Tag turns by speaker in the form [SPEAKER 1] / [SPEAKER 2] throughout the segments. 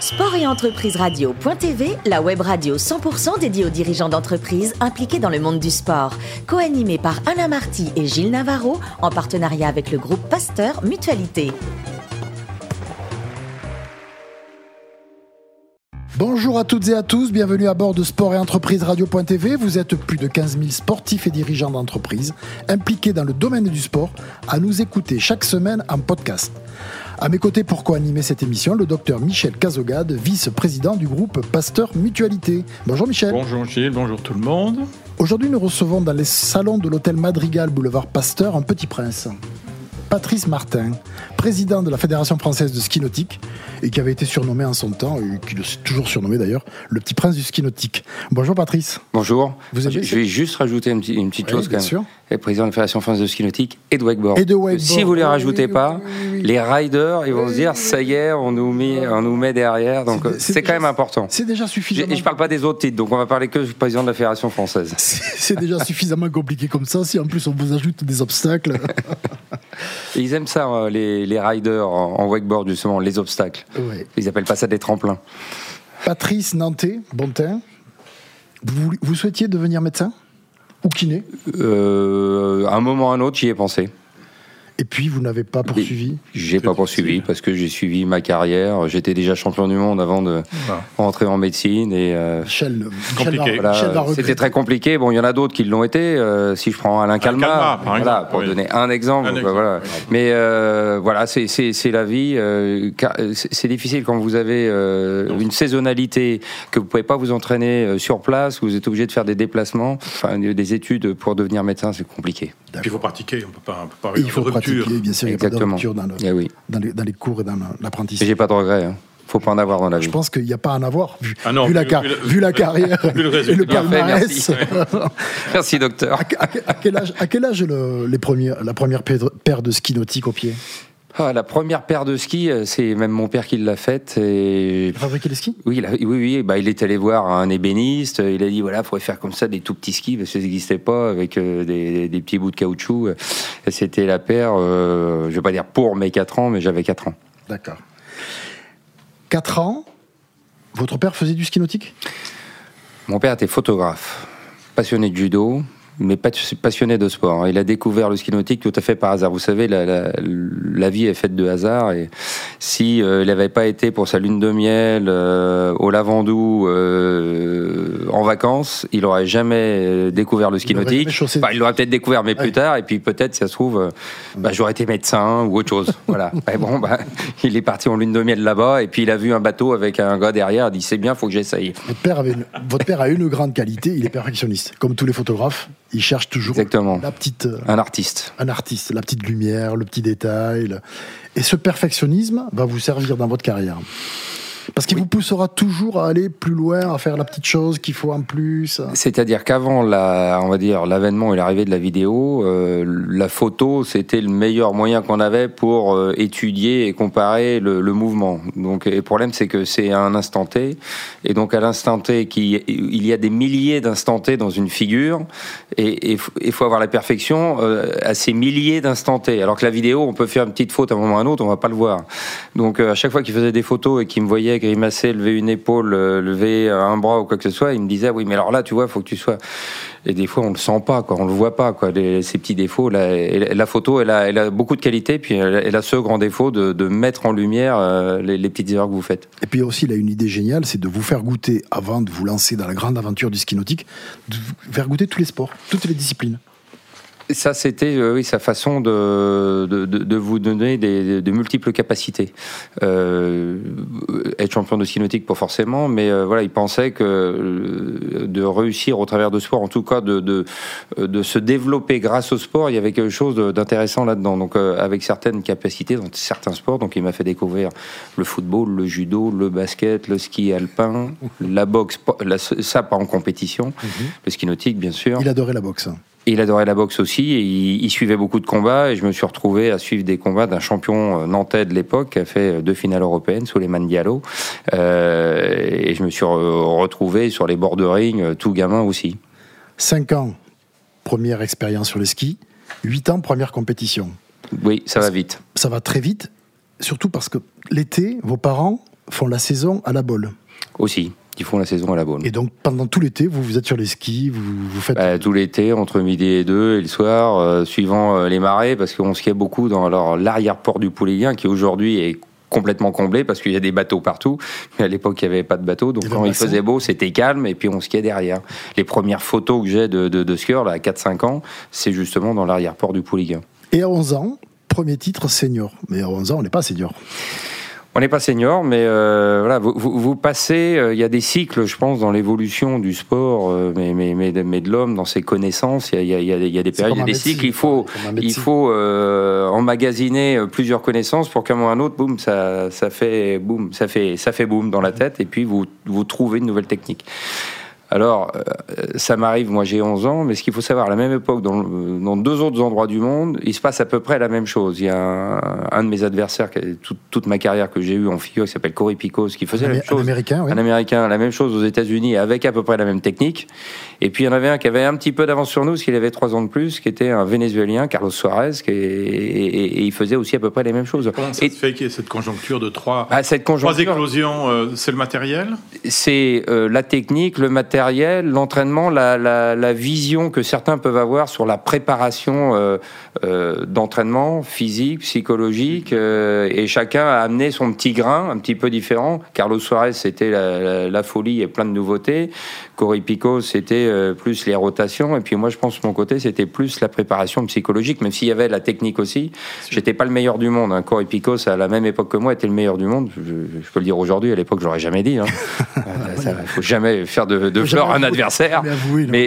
[SPEAKER 1] Sport et entreprise radio.tv, la web radio 100% dédiée aux dirigeants d'entreprises impliqués dans le monde du sport. Co-animée par Alain Marty et Gilles Navarro, en partenariat avec le groupe Pasteur Mutualité.
[SPEAKER 2] Bonjour à toutes et à tous, bienvenue à bord de Sport et Entreprise Radio.tv. Vous êtes plus de 15 000 sportifs et dirigeants d'entreprise impliqués dans le domaine du sport à nous écouter chaque semaine en podcast. À mes côtés pour co-animer cette émission, le docteur Michel Cazogade, vice-président du groupe Pasteur Mutualité. Bonjour Michel.
[SPEAKER 3] Bonjour Gilles, bonjour tout le monde.
[SPEAKER 2] Aujourd'hui, nous recevons dans les salons de l'hôtel Madrigal Boulevard Pasteur un petit prince. Patrice Martin, président de la Fédération française de ski nautique, et qui avait été surnommé en son temps, et qui le toujours surnommé d'ailleurs, le petit prince du ski nautique. Bonjour Patrice.
[SPEAKER 4] Bonjour. Vous je, je vais juste rajouter une, petite, une petite chose quand même. Sûr. Le président de la Fédération française de ski nautique et de wakeboard.
[SPEAKER 2] Et de wakeboard.
[SPEAKER 4] Si vous ne les rajoutez pas, les riders, ils vont se dire, ça y est, on nous met, on nous met derrière. Donc c'est quand même important.
[SPEAKER 2] C'est déjà suffisant.
[SPEAKER 4] Et je ne parle pas des autres titres, donc on va parler que du président de la Fédération française.
[SPEAKER 2] C'est déjà suffisamment compliqué comme ça, si en plus on vous ajoute des obstacles.
[SPEAKER 4] ils aiment ça, euh, les, les riders en wakeboard, justement, les obstacles. Ouais. Ils appellent pas ça des tremplins.
[SPEAKER 2] Patrice Nantais, Bontin, vous, vous souhaitiez devenir médecin ou kiné?
[SPEAKER 4] Euh, À un moment ou à un autre, j'y ai pensé.
[SPEAKER 2] Et puis, vous n'avez pas poursuivi
[SPEAKER 4] J'ai pas poursuivi parce que j'ai suivi ma carrière. J'étais déjà champion du monde avant de ah. rentrer en médecine. et euh,
[SPEAKER 2] Michel,
[SPEAKER 4] compliqué. Voilà, C'était très compliqué. Bon, il y en a d'autres qui l'ont été. Euh, si je prends Alain Calma,
[SPEAKER 3] Calma
[SPEAKER 4] voilà, pour oui. donner un exemple. Un exemple. Voilà. Mais euh, voilà, c'est la vie. Euh, c'est difficile quand vous avez euh, une saisonnalité, que vous pouvez pas vous entraîner sur place, vous êtes obligé de faire des déplacements, enfin, des études pour devenir médecin, c'est compliqué.
[SPEAKER 3] Puis il faut pratiquer. On peut pas, on peut pas
[SPEAKER 2] il faut pratiquer bien sûr, il n'y a pas de rupture dans, le,
[SPEAKER 4] eh oui.
[SPEAKER 2] dans, les, dans, les, cours et dans l'apprentissage.
[SPEAKER 4] J'ai pas de regrets. Hein. Faut pas en avoir dans la vie.
[SPEAKER 2] Je pense qu'il n'y a pas à en avoir, vu, ah non, vu, la, vu, vu, la, carrière vu le et le palmarès.
[SPEAKER 4] Merci. merci. docteur.
[SPEAKER 2] À, à, à, quel âge, à quel âge le, les premiers, la première paire de ski nautique au pied?
[SPEAKER 4] Ah, la première paire de skis, c'est même mon père qui l'a faite. Et...
[SPEAKER 2] Il a fabriqué les skis?
[SPEAKER 4] Oui, il a, oui, oui. Bah, il est allé voir un ébéniste. Il a dit voilà, il faudrait faire comme ça des tout petits skis parce que ça n'existait pas avec euh, des, des, petits bouts de caoutchouc. C'était la paire, euh, je vais pas dire pour mes 4 ans, mais j'avais 4 ans.
[SPEAKER 2] D'accord. 4 ans, votre père faisait du ski nautique?
[SPEAKER 4] Mon père était photographe, passionné de judo mais passionné de sport. Il a découvert le ski nautique tout à fait par hasard. Vous savez, la, la, la vie est faite de hasard. Et si euh, il n'avait pas été pour sa lune de miel euh, au Lavandou euh, en vacances, il aurait jamais découvert le ski il nautique. Bah, il l'aurait peut-être découvert, mais plus tard. Et puis peut-être, si ça se trouve, bah, j'aurais été médecin ou autre chose. voilà. Et bon, bah, il est parti en lune de miel là-bas. Et puis il a vu un bateau avec un gars derrière. Il dit c'est bien, faut que j'essaye.
[SPEAKER 2] Votre père avait une, votre père a une grande qualité. Il est perfectionniste, comme tous les photographes il cherche toujours
[SPEAKER 4] Exactement.
[SPEAKER 2] la petite
[SPEAKER 4] un artiste.
[SPEAKER 2] un artiste la petite lumière le petit détail. Et ce perfectionnisme va vous servir dans votre carrière parce qu'il vous poussera toujours à aller plus loin, à faire la petite chose qu'il faut en plus.
[SPEAKER 4] C'est-à-dire qu'avant on va dire l'avènement et l'arrivée de la vidéo, euh, la photo c'était le meilleur moyen qu'on avait pour euh, étudier et comparer le, mouvement. Donc le problème c'est que c'est un instant T et donc à l'instant T il y a des milliers d'instants T dans une figure et il faut avoir la perfection euh, à ces milliers d'instants T. Alors que la vidéo, on peut faire une petite faute à un moment ou à un autre, on va pas le voir. Donc à chaque fois qu'il faisait des photos et qu'il me voyait grimacer, lever une épaule, lever un bras ou quoi que ce soit, il me disait oui mais alors là tu vois faut que tu sois et des fois on le sent pas quoi, on le voit pas quoi ces petits défauts la photo elle a, beaucoup de qualité puis elle, a ce grand défaut de, mettre en lumière euh, les, les, petites erreurs que vous faites.
[SPEAKER 2] Et puis aussi il a une idée géniale, c'est de vous faire goûter avant de vous lancer dans la grande aventure du ski nautique, de vous faire goûter tous les sports, toutes les disciplines.
[SPEAKER 4] Ça, c'était euh, oui, sa façon de, de, de, vous donner des, de multiples capacités. Euh, être champion de ski nautique, pas forcément, mais euh, voilà, il pensait que de réussir au travers de sport, en tout cas de, de, de se développer grâce au sport, il y avait quelque chose d'intéressant là-dedans. Donc, avec certaines capacités dans certains sports, donc il m'a fait découvrir le football, le judo, le basket, le ski alpin, la boxe, la, ça pas en compétition, mm -hmm. le ski nautique, bien sûr.
[SPEAKER 2] Il adorait la boxe.
[SPEAKER 4] Il adorait la boxe aussi et il, il, suivait beaucoup de combats et je me suis retrouvé à suivre des combats d'un champion nantais de l'époque qui a fait deux finales européennes, Souleymane Diallo. Euh, et je me suis retrouvé sur les bords de ring, tout gamin aussi.
[SPEAKER 2] Cinq ans, première expérience sur les skis. Huit ans, première compétition.
[SPEAKER 4] Oui, ça va vite.
[SPEAKER 2] Ça va très vite, surtout parce que l'été, vos parents font la saison à la bolle.
[SPEAKER 4] Aussi, qui font la saison à la bonne.
[SPEAKER 2] Et donc pendant tout l'été, vous, vous êtes sur les skis, vous, vous faites.
[SPEAKER 4] Bah, tout l'été, entre midi et deux, et le soir, euh, suivant euh, les marées, parce qu'on skiait beaucoup dans l'arrière-port du Pouliguen, qui aujourd'hui est complètement comblé parce qu'il y a des bateaux partout. Mais à l'époque, il n'y avait pas de bateaux. Donc quand il faisait beau, c'était calme et puis on skiait derrière. Les premières photos que j'ai de, de, de skieurs, là, à 4-5 ans, c'est justement dans l'arrière-port du Pouliguen.
[SPEAKER 2] Et à 11 ans, premier titre senior. Mais à 11 ans, on n'est pas senior.
[SPEAKER 4] On n'est pas senior, mais euh, voilà, vous, vous, vous passez. euh, Il y a des cycles, je pense, dans l'évolution du sport, euh, mais, mais, mais, de- mais de l'homme, dans ses connaissances. Il y a, il y a- il y a des- périodes, il y a des cycles. Il faut, il faut euh, emmagasiner euh, plusieurs connaissances pour qu'à un moment ou un autre, boum, ça, ça fait boum, ça fait, ça fait boum dans la tête, et puis vous, vous trouvez une nouvelle technique. Alors, euh, ça m'arrive, moi j'ai 11 ans, mais ce qu'il faut savoir, à la même époque, dans, deux autres endroits du monde, il se passe à peu près la même chose. Il y a un, un de mes adversaires, qui a- toute, toute ma carrière que j'ai eue en figure, qui s'appelle Corey Picos, qui faisait
[SPEAKER 2] Un,
[SPEAKER 4] la même
[SPEAKER 2] Amé- un
[SPEAKER 4] chose.
[SPEAKER 2] américain, oui.
[SPEAKER 4] Un américain, la même chose aux États-Unis, avec à peu près la même technique. Et puis il y en avait un qui avait un petit peu d'avance sur nous, parce qu'il avait trois ans de plus, qui était un Vénézuélien, Carlos Suarez, qui et, et- et il faisait aussi à peu près les mêmes choses.
[SPEAKER 3] Comment ça
[SPEAKER 4] Et
[SPEAKER 3] se fait qu'il y ait cette conjoncture de trois,
[SPEAKER 4] cette
[SPEAKER 3] trois éclosions euh, C'est le matériel?
[SPEAKER 4] C'est euh, la technique, le matériel, l'entraînement, la, la, la vision que certains peuvent avoir sur la préparation euh, euh, d'entraînement physique, psychologique, euh, et chacun a amené son petit grain, un petit peu différent. Carlos Suarez, c'était la, folie et plein de nouveautés. Cory Pico, c'était plus les rotations, et puis moi, je pense de mon côté, c'était plus la préparation psychologique, même s'il y avait la technique aussi. J'étais pas le meilleur du monde. Hein. Cory Picos, à la même époque que moi, était le meilleur du monde. Je, je peux le dire aujourd'hui. À l'époque, j'aurais jamais dit. Hein. Ça, faut jamais faire de, de
[SPEAKER 2] Faut
[SPEAKER 4] fleurs
[SPEAKER 2] jamais
[SPEAKER 4] un adversaire.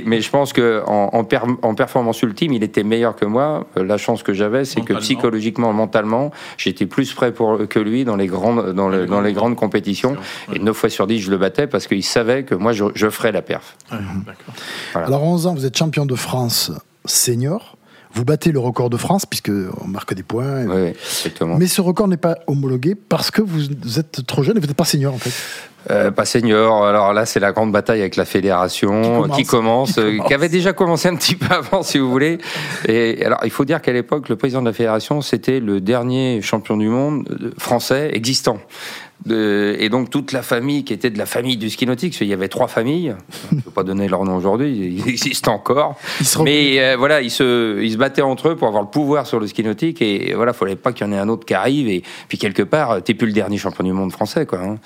[SPEAKER 2] Mais
[SPEAKER 4] je pense que en, en, per- en performance ultime, il était meilleur que moi. Euh, La chance que j'avais, c'est que psychologiquement, mentalement, j'étais plus prêt pour, que lui dans les grandes, dans, le- dans les grandes compétitions. Et 9 fois sur 10, je le battais parce qu'il savait que moi, je, je ferais la perf.
[SPEAKER 3] Ouais.
[SPEAKER 4] Voilà.
[SPEAKER 2] Alors, à 11 ans, vous êtes champion de France senior. Vous battez le record de France, puisque on marque des points.
[SPEAKER 4] Oui, exactement.
[SPEAKER 2] Mais ce record n'est pas homologué parce que vous êtes trop jeune et vous n'êtes pas senior, en fait.
[SPEAKER 4] Euh, pas senior. Alors là, c'est la grande bataille avec la fédération
[SPEAKER 2] Qui
[SPEAKER 4] qui
[SPEAKER 2] commence. Qui
[SPEAKER 4] euh,
[SPEAKER 2] commence.
[SPEAKER 4] qui avait déjà commencé un petit peu avant, si vous voulez. Et alors, il faut dire qu'à l'époque, le président de la fédération, c'était le dernier champion du monde euh, français existant. De- et donc toute la famille qui était de la famille du ski nautique, parce qu'il y avait trois familles, je ne peux pas donner leur nom aujourd'hui, ils existent encore.
[SPEAKER 2] Ils
[SPEAKER 4] Mais euh, voilà, ils se, ils se battaient entre eux pour avoir le pouvoir sur le ski nautique et voilà, fallait pas qu'il y en ait un autre qui arrive et puis quelque part, t'es plus le dernier champion du monde français, quoi. hein.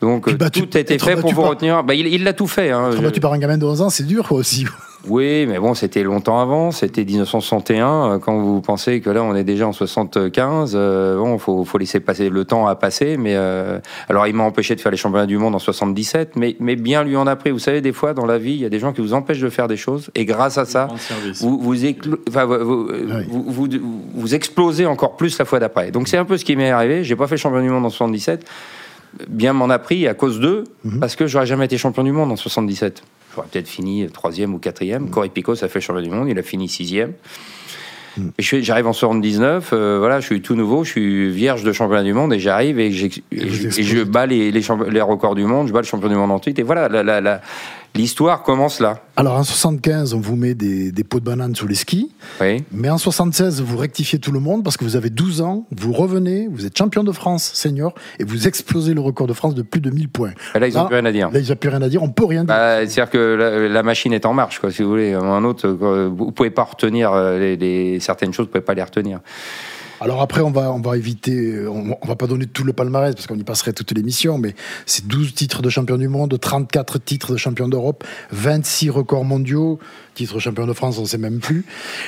[SPEAKER 4] Donc euh,
[SPEAKER 2] battu-
[SPEAKER 4] tout a été
[SPEAKER 2] être
[SPEAKER 4] fait pour vous
[SPEAKER 2] par-
[SPEAKER 4] retenir. Bah, il il l'a tout fait. Hein. Je-
[SPEAKER 2] battu par un gamin de 11 ans, c'est dur, quoi, aussi.
[SPEAKER 4] Oui, mais bon, c'était longtemps avant. C'était 1961. euh, Quand vous pensez que là, on est déjà en 75, euh, bon, faut, faut laisser passer le temps à passer. Mais euh, alors, il m'a empêché de faire les championnats du monde en 77, mais, mais bien lui en a pris. Vous savez, des fois, dans la vie, il y a des gens qui vous empêchent de faire des choses, et grâce à ça,
[SPEAKER 3] Rendre service.
[SPEAKER 4] vous vous, éclo- enfin, vous, vous,
[SPEAKER 2] Oui.
[SPEAKER 4] vous, vous- vous explosez encore plus la fois d'après. Donc c'est un peu ce qui m'est arrivé. J'ai pas fait champion du monde en 77. Bien m'en a pris à cause d'eux,
[SPEAKER 2] Mhm.
[SPEAKER 4] parce que j'aurais jamais été champion du monde en 77. J'aurais peut-être fini troisième ou quatrième. Corey Pico, a fait champion du monde, il a fini sixième. Suis- J'arrive en 79, euh, voilà, je suis tout nouveau, je suis vierge de championnat du monde et j'arrive et, je- et
[SPEAKER 2] explosez.
[SPEAKER 4] je bats les, les, champ- les records du monde, je bats le champion du monde en titre et voilà, la- la- la- l'histoire commence là.
[SPEAKER 2] Alors, en 75, on vous met des, des pots de banane sous les skis.
[SPEAKER 4] Oui.
[SPEAKER 2] Mais en 76, vous rectifiez tout le monde parce que vous avez 12 ans, vous revenez, vous êtes champion de France senior et vous explosez le record de France de plus de 1000 points.
[SPEAKER 4] Et Là, ils n'ont
[SPEAKER 2] Ah,
[SPEAKER 4] plus rien à dire.
[SPEAKER 2] Là, il n'y a plus rien à dire, on peut rien dire.
[SPEAKER 4] Bah, C'est-à-dire que la, la machine est en marche, quoi, si vous voulez. Un autre, euh, vous pouvez pas retenir euh, les, les- certaines choses, vous pouvez pas les retenir.
[SPEAKER 2] Alors après, on va, on va éviter, on, on va pas donner tout le palmarès parce qu'on y passerait toute l'émission, mais c'est 12 titres de champion du monde, 34 titres de champion d'Europe, 26 records mondiaux, titres de champion de France, on sait même plus.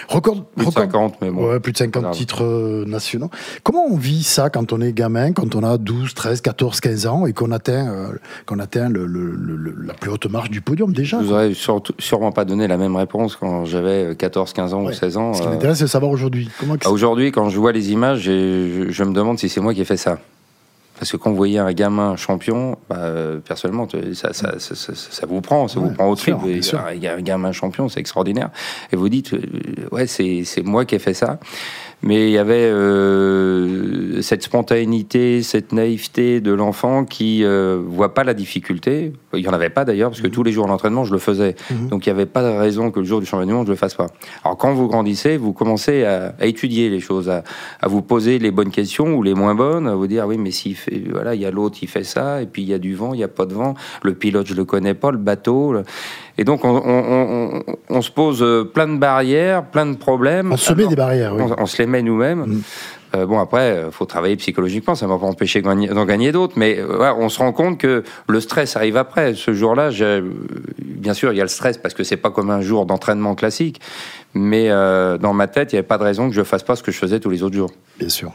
[SPEAKER 2] Record,
[SPEAKER 4] Plus de
[SPEAKER 2] record-
[SPEAKER 4] 50, mais bon.
[SPEAKER 2] Ouais, plus de 50
[SPEAKER 4] Grave.
[SPEAKER 2] titres euh, nationaux. Comment on vit ça quand on est gamin, quand on a 12, 13, 14, 15 ans et qu'on atteint, euh, qu'on atteint le, le- le- la plus haute marche du podium déjà
[SPEAKER 4] Je vous aurais sûrement pas donné la même réponse quand j'avais 14, 15 ans
[SPEAKER 2] Ouais.
[SPEAKER 4] ou 16 ans.
[SPEAKER 2] Ce qui
[SPEAKER 4] Euh,
[SPEAKER 2] m'intéresse, c'est de savoir aujourd'hui. Comment
[SPEAKER 4] bah, Aujourd'hui, quand je vois les images, je, je me demande si c'est moi qui ai fait ça. Parce que quand vous voyez un gamin champion, bah, personnellement, ça, ça, ça, vous prend, ça
[SPEAKER 2] Ouais,
[SPEAKER 4] vous prend au trip.
[SPEAKER 2] sûr.
[SPEAKER 4] a un gamin champion, c'est extraordinaire. Et vous dites, euh, ouais, c'est moi qui ai fait ça. Mais il y avait euh, cette spontanéité, cette naïveté de l'enfant qui euh, voit pas la difficulté. Il y en avait pas d'ailleurs, parce que tous les jours d'entraînement, je le faisais.
[SPEAKER 2] Mhm.
[SPEAKER 4] Donc il n'y avait pas de raison que le jour du championnat du monde, je le fasse pas. Alors quand vous grandissez, vous commencez à, à étudier les choses, à, à vous poser les bonnes questions ou les moins bonnes, à vous dire oui, mais s'il fait, voilà, il y a l'autre, il fait ça, et puis il y a du vent, il n'y a pas de vent, le pilote, je le connais pas, le bateau. le- Et donc on, on- on- on- on se pose euh, plein de barrières, plein de problèmes.
[SPEAKER 2] On se met
[SPEAKER 4] Alors,
[SPEAKER 2] des barrières, oui.
[SPEAKER 4] on, se les met nous-mêmes.
[SPEAKER 2] Mm.
[SPEAKER 4] Euh, bon après, euh, faut travailler psychologiquement, ça ne va pas empêcher d'en gagner d'autres, mais on se rend compte que le stress arrive après. Ce jour-là, bien sûr, il y a le stress parce que c'est pas comme un jour d'entraînement classique, mais euh, dans ma tête, il n'y avait pas de raison que je fasse pas ce que je faisais tous les autres jours.
[SPEAKER 2] Bien sûr.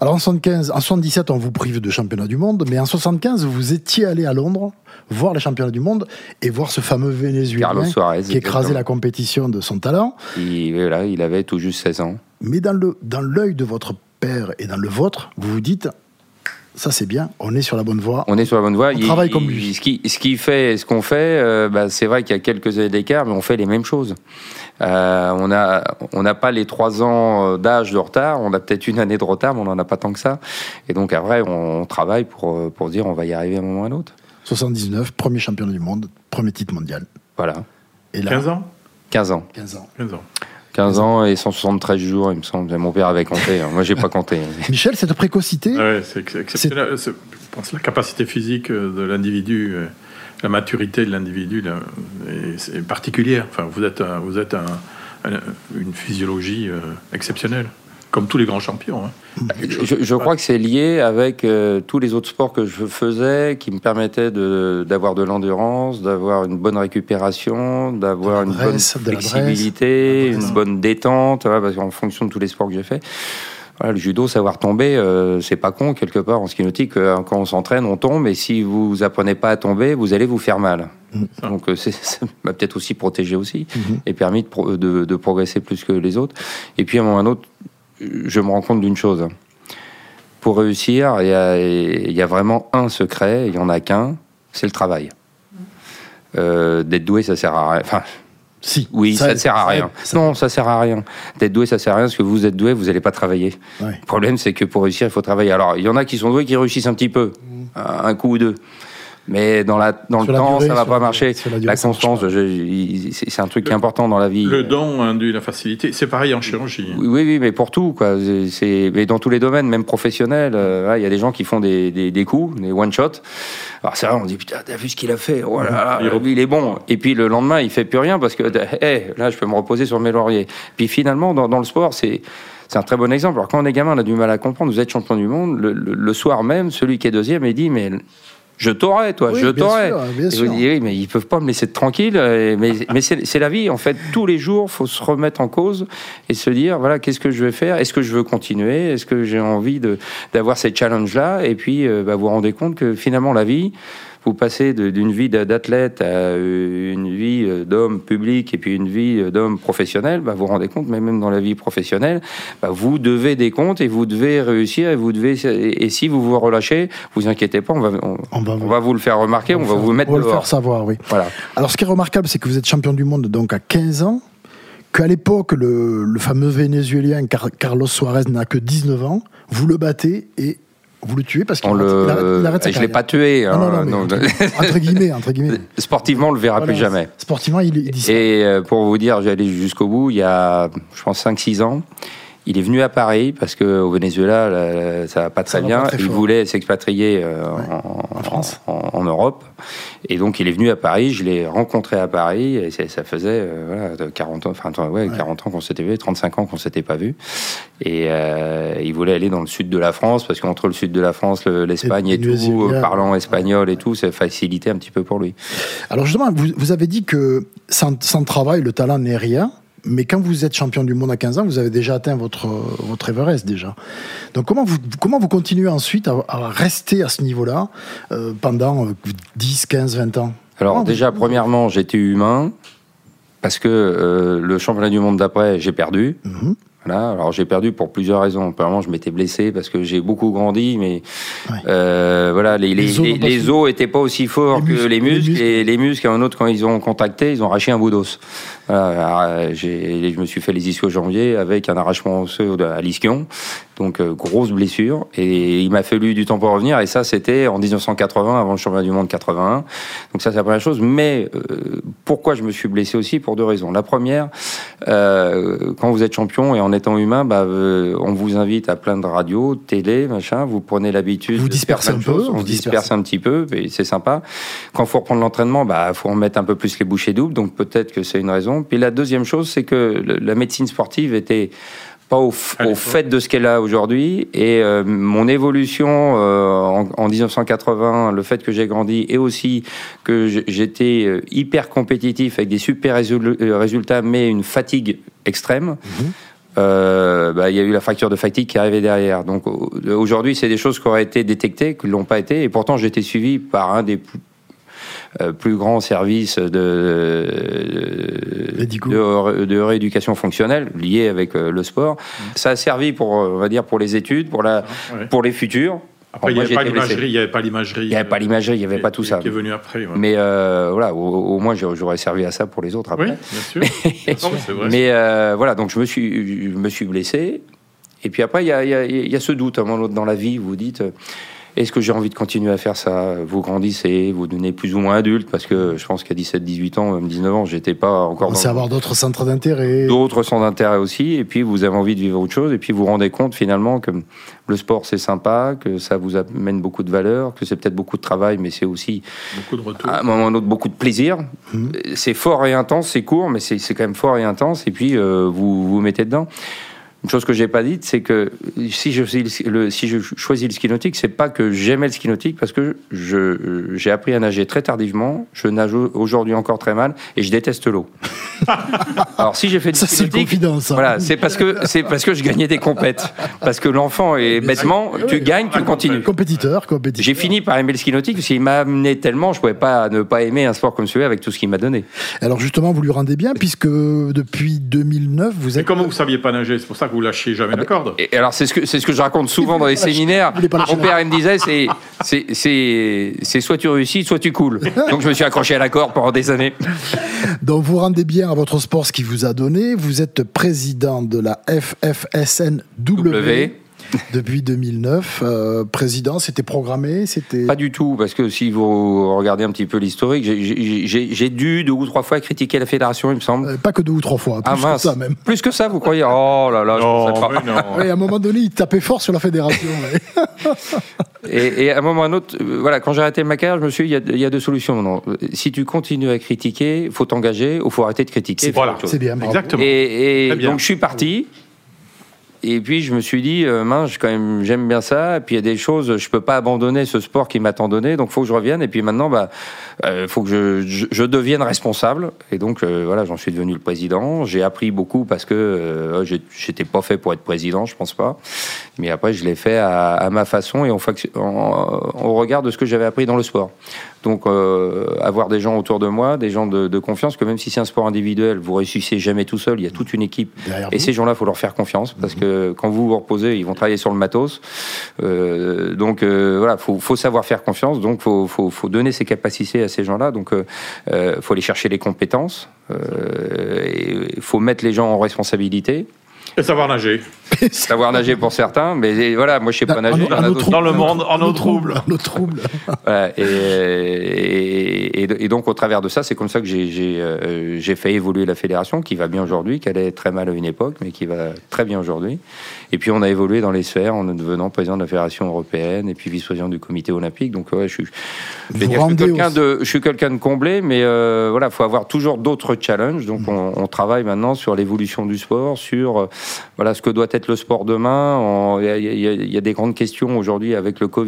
[SPEAKER 2] Alors en 75, en 77, on vous prive de championnat du monde, mais en 75, vous étiez allé à Londres voir les championnats du monde et voir ce fameux Vénézuélien qui écrasait la compétition de son talent.
[SPEAKER 4] Il, voilà, il avait tout juste 16 ans.
[SPEAKER 2] Mais dans l'œil de votre père et dans le vôtre, vous vous dites ça c'est bien, on est sur la bonne voie.
[SPEAKER 4] On est sur la bonne voie.
[SPEAKER 2] On travaille comme lui.
[SPEAKER 4] Ce qui, ce qui fait, ce qu'on fait, euh, bah, c'est vrai qu'il y a quelques années d'écart, mais on fait les mêmes choses. Euh, on a, on n'a pas les trois ans euh, d'âge de retard. On a peut-être une année de retard, mais on n'en a pas tant que ça. Et donc après, on, travaille pour pour dire on va y arriver à un moment ou à un autre.
[SPEAKER 2] 79, premier championnat du monde, premier titre mondial.
[SPEAKER 4] Voilà.
[SPEAKER 2] Et là,
[SPEAKER 3] 15 ans?
[SPEAKER 4] 15 ans.
[SPEAKER 2] 15 ans.
[SPEAKER 3] 15 ans.
[SPEAKER 4] 15 ans et 173 jours, il me semble. Mon père avait compté. hein. Moi, j'ai pas compté.
[SPEAKER 2] Michel, cette précocité,
[SPEAKER 3] Ouais, c'est ex- exceptionnel. C'est- Je pense que la capacité physique euh, de l'individu, euh, la maturité de l'individu est, c'est particulière. Enfin, vous êtes, un- vous êtes un- un- une physiologie euh, exceptionnelle, comme tous les grands champions. hein. Chose-
[SPEAKER 4] Je, je crois que c'est lié avec euh, tous les autres sports que je faisais qui me permettaient d'avoir de l'endurance, d'avoir une bonne récupération, d'avoir une bonne flexibilité,
[SPEAKER 2] de l'adresse.
[SPEAKER 4] une bonne détente, voilà, parce qu'en fonction de tous les sports que j'ai fait. Voilà, le judo, savoir tomber, euh, c'est pas con quelque part en ski nautique. euh, quand on s'entraîne, on tombe, et si vous apprenez pas à tomber, vous allez vous faire mal.
[SPEAKER 2] Mm.
[SPEAKER 4] Donc euh, ça m'a peut-être aussi protégé aussi
[SPEAKER 2] Mhm.
[SPEAKER 4] et permis de, pro- de- de progresser plus que les autres. Et puis à un moment ou à un autre, je me rends compte d'une chose. Pour réussir, il y a, il y a vraiment un secret, il y en a qu'un, c'est le travail. Euh, D'être doué, ça sert à rien. Enfin,
[SPEAKER 2] si.
[SPEAKER 4] oui, ça, ne sert à rien.
[SPEAKER 2] ça-
[SPEAKER 4] non, ça sert à rien. D'être doué, ça sert à rien parce que vous êtes doué, vous n'allez pas travailler.
[SPEAKER 2] Ouais.
[SPEAKER 4] Le problème, c'est que pour réussir, il faut travailler. Alors, il y en a qui sont doués, qui réussissent un petit peu, un un coup ou deux. Mais dans, la, dans le
[SPEAKER 2] la
[SPEAKER 4] temps,
[SPEAKER 2] durée,
[SPEAKER 4] ça va pas
[SPEAKER 2] la-
[SPEAKER 4] marcher.
[SPEAKER 2] la durée,
[SPEAKER 4] constance, c'est un truc qui est important dans la vie.
[SPEAKER 3] Le don induit la facilité. C'est pareil en chirurgie.
[SPEAKER 4] Oui, oui, oui, mais pour tout, quoi. C'est- mais dans tous les domaines, même professionnels, euh, il y a des gens qui font des, des, des coups, des one shot. Alors c'est vrai, on dit putain, t'as vu ce qu'il a fait? Oh là là,
[SPEAKER 3] Il
[SPEAKER 4] est bon. Et puis le lendemain, il fait plus rien parce que, hé, là, je peux me reposer sur mes lauriers. Puis finalement, dans, dans le sport, c'est c'est un très bon exemple. Alors quand on est gamin, on a du mal à comprendre. Vous êtes champion du monde. Le, le- le soir même, celui qui est deuxième, il dit mais je t'aurais, toi,
[SPEAKER 2] Oui,
[SPEAKER 4] je
[SPEAKER 2] sûr.
[SPEAKER 4] vous dites, oui, mais ils peuvent pas me laisser tranquille. euh, Mais, mais c'est la vie. En fait, tous les jours, faut se remettre en cause et se dire, voilà, qu'est-ce que je vais faire? Est-ce que je veux continuer? Est-ce que j'ai envie d'avoir ces challenges-là? Et puis, euh, bah, vous vous rendez compte que finalement, la vie, vous passez d'une vie d'a- d'athlète à euh, une vie euh, d'homme public et puis une vie euh, d'homme professionnel. Bah, vous vous rendez compte, mais même dans la vie professionnelle, bah, vous devez des comptes et vous devez réussir et vous devez. Et, et si vous vous relâchez, vous inquiétez pas, on va, on,
[SPEAKER 2] On va,
[SPEAKER 4] on va vous le faire remarquer, on va vous mettre
[SPEAKER 2] on va le faire savoir, oui.
[SPEAKER 4] Voilà.
[SPEAKER 2] Alors, ce qui est remarquable, c'est que vous êtes champion du monde donc à 15 ans, qu'à l'époque, le, le fameux Vénézuélien Car- Carlos Suarez n'a que 19 ans, vous le battez et vous le tuez parce qu'il
[SPEAKER 4] le...
[SPEAKER 2] arrête- il arrête sa
[SPEAKER 4] je l'ai
[SPEAKER 2] carrière.
[SPEAKER 4] pas tué.
[SPEAKER 2] Non, non,
[SPEAKER 4] hein,
[SPEAKER 2] non, mais
[SPEAKER 4] non.
[SPEAKER 2] entre, guillemets, entre guillemets.
[SPEAKER 4] Sportivement, on le verra
[SPEAKER 2] Voilà,
[SPEAKER 4] plus jamais.
[SPEAKER 2] Sportivement, il, il disparaît.
[SPEAKER 4] Et euh, pour vous dire, j'ai allé jusqu'au bout, il y a, je pense, 5-6 ans. Il est venu à Paris parce qu'au Venezuela, là, ça va pas très bien.
[SPEAKER 2] pas très
[SPEAKER 4] il
[SPEAKER 2] fort.
[SPEAKER 4] voulait s'expatrier euh,
[SPEAKER 2] Ouais,
[SPEAKER 4] en,
[SPEAKER 2] en France.
[SPEAKER 4] en- en Europe. Et donc, il est venu à Paris. Je l'ai rencontré à Paris. Et ça faisait euh, voilà, de 40 ans, enfin, ouais, 40 ans qu'on s'était vu, 35 ans qu'on s'était pas vu. Et euh, il voulait aller dans le sud de la France parce qu'entre le sud de la France, le- l'Espagne
[SPEAKER 2] Et
[SPEAKER 4] et, tout, parlant espagnol et tout, ça facilitait un petit peu pour lui.
[SPEAKER 2] Alors justement, vous, vous avez dit que sans, sans travail, le talent n'est rien. Mais quand vous êtes champion du monde à 15 ans, vous avez déjà atteint votre, votre Everest déjà. Donc comment vous, comment vous continuez ensuite à, à rester à ce niveau-là euh, pendant euh, 10, 15, 20 ans?
[SPEAKER 4] Alors
[SPEAKER 2] Comment vous-
[SPEAKER 4] déjà, premièrement, j'étais humain parce que euh, le championnat du monde d'après, j'ai perdu.
[SPEAKER 2] Mhm.
[SPEAKER 4] Voilà. Alors j'ai perdu pour plusieurs raisons. Premièrement, je m'étais blessé parce que j'ai beaucoup grandi, mais
[SPEAKER 2] Ouais.
[SPEAKER 4] euh, voilà, les,
[SPEAKER 2] Les
[SPEAKER 4] les,
[SPEAKER 2] os
[SPEAKER 4] les,
[SPEAKER 2] n'ont pas
[SPEAKER 4] os aussi forts
[SPEAKER 2] Les
[SPEAKER 4] que
[SPEAKER 2] muscles,
[SPEAKER 4] les
[SPEAKER 2] les
[SPEAKER 4] muscles,
[SPEAKER 2] muscles.
[SPEAKER 4] et les muscles, à un autre quand ils ont contacté, ils ont arraché un bout d'os. Voilà, j'ai- je me suis fait les ischio-jambiers avec un arrachement osseux à l'ischio, donc euh, grosse blessure. Et il m'a fallu du temps pour revenir. Et ça, c'était en 1980, avant le championnat du monde 81. Donc ça, c'est la première chose. Mais euh, pourquoi je me suis blessé aussi? Pour deux raisons. La première, euh, quand vous êtes champion et en étant humain, bah, euh, on vous invite à plein de radios, télé, machin. Vous prenez l'habitude.
[SPEAKER 2] Vous dispersez un peu, on
[SPEAKER 4] disperse
[SPEAKER 2] disperse.
[SPEAKER 4] un petit peu, et c'est sympa. Quand faut reprendre l'entraînement, bah, faut en mettre un peu plus les bouchées doubles. Donc peut-être que c'est une raison. Puis la deuxième chose, c'est que la médecine sportive était pas au, au fait de ce qu'elle a aujourd'hui. Et euh, mon évolution euh, en, en 1980, le fait que j'ai grandi et aussi que j'étais euh, hyper compétitif avec des super résul- résultats, mais une fatigue extrême. euh, bah, il y a eu la fracture de fatigue qui arrivée derrière. Donc au- aujourd'hui, c'est des choses qui auraient été détectées, qui ne l'ont pas été, et pourtant j'ai été suivi par un des plus, euh, plus grands services de, de, de rééducation fonctionnelle liés avec euh, le sport. Ça a servi pour, euh, on va dire, pour les études, pour, la,
[SPEAKER 3] Ouais.
[SPEAKER 4] pour les futurs.
[SPEAKER 3] Après, il n'y avait pas l'imagerie, il n'y avait pas l'imagerie.
[SPEAKER 4] Il n'y avait pas avait tout ça.
[SPEAKER 3] Qui est venu après. ouais.
[SPEAKER 4] Mais euh, voilà, au, au moins j'aurais servi à ça pour les autres après.
[SPEAKER 3] oui, bien sûr. Mais c'est vrai.
[SPEAKER 4] Mais euh, voilà, donc je me suis, je me suis blessé. Et puis après, il y a, y a- y a ce doute à un moment dans la vie. Vous vous dites, est-ce que j'ai envie de continuer à faire ça? Vous grandissez, vous devenez plus ou moins adulte, parce que je pense qu'à 17, 18 ans, même 19 ans, j'étais pas encore
[SPEAKER 2] On
[SPEAKER 4] dans
[SPEAKER 2] sait avoir d'autres centres d'intérêt.
[SPEAKER 4] d'autres centres d'intérêt aussi. Et puis vous avez envie de vivre autre chose. Et puis vous vous rendez compte finalement que le sport c'est sympa, que ça vous amène beaucoup de valeur, que c'est peut-être beaucoup de travail, mais c'est aussi
[SPEAKER 3] Beaucoup de retours.
[SPEAKER 4] à un moment ou un autre beaucoup de plaisir.
[SPEAKER 2] Mhm.
[SPEAKER 4] C'est fort et intense, c'est court, mais c'est c'est quand même fort et intense. Et puis euh, vous vous mettez dedans. Une chose que j'ai pas dite, c'est que si je, choisis le, si je choisis le ski nautique, c'est pas que j'aimais le ski nautique, parce que je j'ai appris à nager très tardivement. Je nage aujourd'hui encore très mal et je déteste l'eau. Alors si j'ai fait du
[SPEAKER 2] Ça,
[SPEAKER 4] ski
[SPEAKER 2] c'est
[SPEAKER 4] nautique,
[SPEAKER 2] confidence. hein.
[SPEAKER 4] voilà, c'est parce que c'est parce que je gagnais des compètes. Parce que l'enfant est bêtement, tu gagnes, tu continues.
[SPEAKER 2] Compétiteur, compétiteur.
[SPEAKER 4] J'ai fini par aimer le ski nautique parce qu'il m'a amené tellement, je pouvais pas ne pas aimer un sport comme celui-là avec tout ce qu'il m'a donné.
[SPEAKER 2] Alors justement, vous lui rendez bien, puisque depuis 2009, vous
[SPEAKER 3] Et
[SPEAKER 2] êtes...
[SPEAKER 3] comment vous saviez pas nager? C'est pour ça que vous lâchiez jamais la corde.
[SPEAKER 4] Et alors c'est ce que c'est ce que je raconte souvent dans les séminaires. Mon père il me disait c'est c'est c'est c'est soit tu réussis, soit tu coules. Donc je me suis accroché à la corde pendant des années.
[SPEAKER 2] Donc vous rendez bien à votre sport ce qu'il vous a donné. Vous êtes président de la FFSNW
[SPEAKER 4] W.
[SPEAKER 2] depuis 2009. Euh, président, c'était programmé, c'était...
[SPEAKER 4] Pas du tout, parce que si vous regardez un petit peu l'historique, j'ai- dû deux ou trois fois critiquer la fédération, il me semble.
[SPEAKER 2] Euh, pas que deux ou trois fois, plus
[SPEAKER 4] ah
[SPEAKER 2] que ça même.
[SPEAKER 4] plus que ça, vous croyez? Oh là là, je
[SPEAKER 3] Non,
[SPEAKER 4] pensais pas.
[SPEAKER 3] mais non.
[SPEAKER 2] Oui, à un moment donné, il tapait fort sur la fédération. ouais.
[SPEAKER 4] Et, et à un moment ou à un autre, euh, voilà, quand j'ai arrêté ma carrière, je me suis dit, il y a, il y a deux solutions. Non. Si tu continues à critiquer, faut t'engager ou faut arrêter de critiquer.
[SPEAKER 3] Voilà.
[SPEAKER 2] C'est bien, bravo.
[SPEAKER 3] Exactement.
[SPEAKER 4] Et,
[SPEAKER 3] bien.
[SPEAKER 4] donc je suis parti. Et puis je me suis dit, euh, mince, quand même, j'aime bien ça. Et puis il y a des choses, je peux pas abandonner ce sport qui m'a tant donné, donc faut que je revienne. Et puis maintenant, bah, euh, faut que je, je, je devienne responsable. Et donc euh, voilà, j'en suis devenu le président. J'ai appris beaucoup parce que euh, j'ai- j'étais pas fait pour être président, je pense pas. Mais après, je l'ai fait à, à ma façon et en, au regard de ce que j'avais appris dans le sport. Donc, avoir des gens autour de moi, des gens de, de confiance, que même si c'est un sport individuel, vous réussissez jamais tout seul, il y a toute une équipe.
[SPEAKER 2] Derrière
[SPEAKER 4] Et
[SPEAKER 2] vous.
[SPEAKER 4] ces gens-là, faut leur faire confiance parce que quand vous vous reposez, ils vont travailler sur le matos. Euh, donc euh, voilà, faut, faut savoir faire confiance. Donc faut, faut, faut donner ses capacités à ces gens-là. Donc euh, euh, faut aller chercher les compétences. Euh, il faut mettre les gens en responsabilité.
[SPEAKER 3] Et savoir nager.
[SPEAKER 4] Savoir nager pour certains, mais voilà, moi je sais pas nager.
[SPEAKER 2] en-
[SPEAKER 4] en a
[SPEAKER 2] en
[SPEAKER 3] Dans le monde, en
[SPEAKER 2] en
[SPEAKER 3] eau trouble.
[SPEAKER 2] En eau trouble.
[SPEAKER 4] Voilà, et, et, et- et donc au travers de ça, c'est comme ça que j'ai j'ai, euh, j'ai fait évoluer la fédération, qui va bien aujourd'hui, qui allait très mal à une époque, mais qui va très bien aujourd'hui. Et puis on a évolué dans les sphères en devenant président de la fédération européenne et puis vice-président du comité olympique. Donc ouais, je suis, quelqu'un de, je suis quelqu'un de comblé, mais euh, voilà, faut avoir toujours d'autres challenges.
[SPEAKER 2] Mmh.
[SPEAKER 4] Donc on, on travaille maintenant sur l'évolution du sport, sur euh, voilà ce que doit être le sport demain. Il y a des grandes questions aujourd'hui avec le Covid.